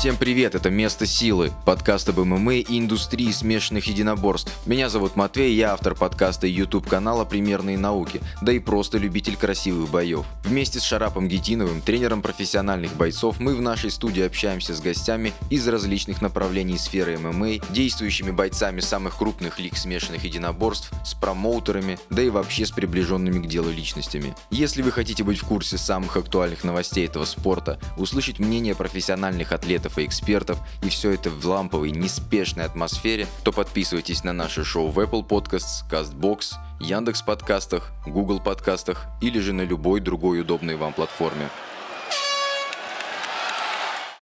Всем привет, это «Место силы», подкаст об ММА и индустрии смешанных единоборств. Меня зовут Матвей, я автор подкаста и YouTube канала «Примерные науки», да и просто любитель красивых боев. Вместе с Шарапом Гетиновым, тренером профессиональных бойцов, мы в нашей студии общаемся с гостями из различных направлений сферы ММА, действующими бойцами самых крупных лиг смешанных единоборств, с промоутерами, да и вообще с приближенными к делу личностями. Если вы хотите быть в курсе самых актуальных новостей этого спорта, услышать мнение профессиональных атлетов экспертов и экспертов, и все это в ламповой, неспешной атмосфере, то подписывайтесь на наше шоу в Apple Podcasts, CastBox, Яндекс подкастах, Google подкастах или же на любой другой удобной вам платформе.